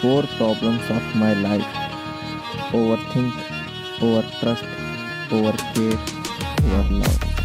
four problems of my life overthink, overtrust, overcare, overlove.